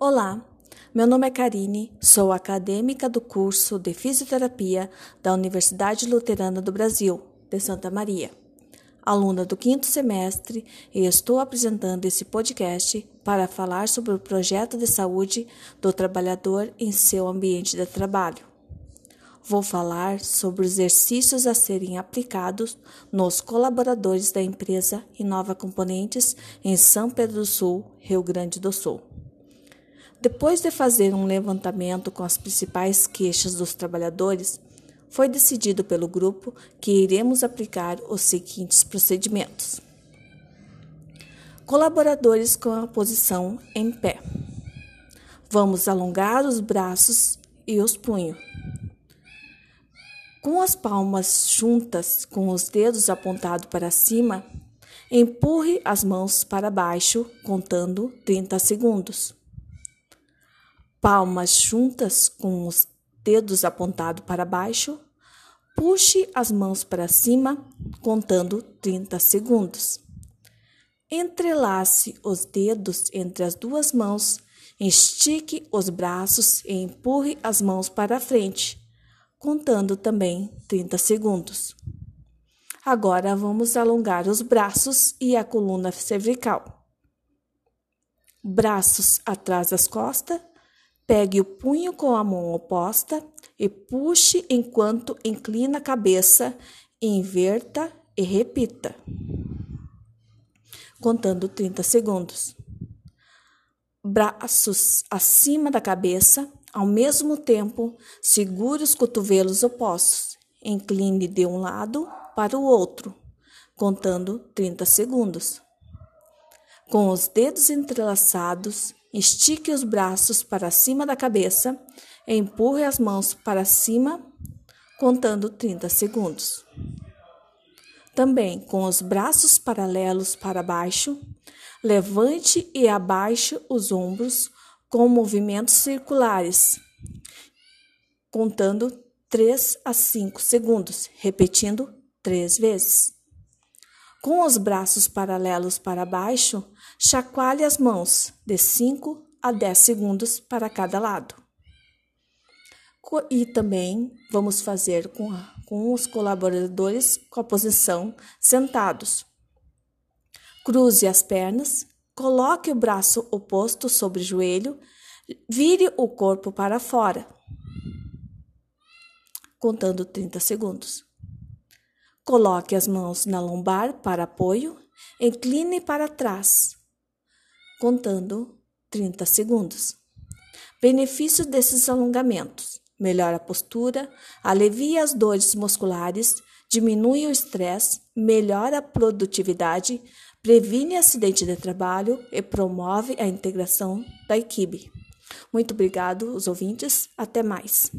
Olá, meu nome é Karine, sou acadêmica do curso de Fisioterapia da Universidade Luterana do Brasil, de Santa Maria, aluna do quinto semestre, e estou apresentando esse podcast para falar sobre o projeto de saúde do trabalhador em seu ambiente de trabalho. Vou falar sobre os exercícios a serem aplicados nos colaboradores da empresa Inova Componentes em São Pedro do Sul, Rio Grande do Sul. Depois de fazer um levantamento com as principais queixas dos trabalhadores, foi decidido pelo grupo que iremos aplicar os seguintes procedimentos. Colaboradores com a posição em pé. Vamos alongar os braços e os punhos. Com as palmas juntas, com os dedos apontados para cima, empurre as mãos para baixo, contando 30 segundos. Palmas juntas, com os dedos apontados para baixo, puxe as mãos para cima, contando 30 segundos. Entrelace os dedos entre as duas mãos, estique os braços e empurre as mãos para frente contando também 30 segundos. Agora vamos alongar os braços e a coluna cervical. Braços atrás das costas, pegue o punho com a mão oposta e puxe enquanto inclina a cabeça, inverta e repita, contando 30 segundos. Braços acima da cabeça, ao mesmo tempo, segure os cotovelos opostos. Incline de um lado para o outro, contando 30 segundos. Com os dedos entrelaçados, estique os braços para cima da cabeça empurre as mãos para cima, contando 30 segundos. Também com os braços paralelos para baixo, levante e abaixe os ombros com movimentos circulares, contando 3 a 5 segundos, repetindo três vezes. Com os braços paralelos para baixo, chacoalhe as mãos de 5 a 10 segundos para cada lado. E também vamos fazer com, com os colaboradores com a posição sentados. Cruze as pernas Coloque o braço oposto sobre o joelho, vire o corpo para fora, contando 30 segundos. Coloque as mãos na lombar para apoio, incline para trás, contando 30 segundos. Benefícios desses alongamentos: melhora a postura, alivia as dores musculares, diminui o estresse, melhora a produtividade, previne acidente de trabalho e promove a integração da equipe. Muito obrigado, os ouvintes. Até mais.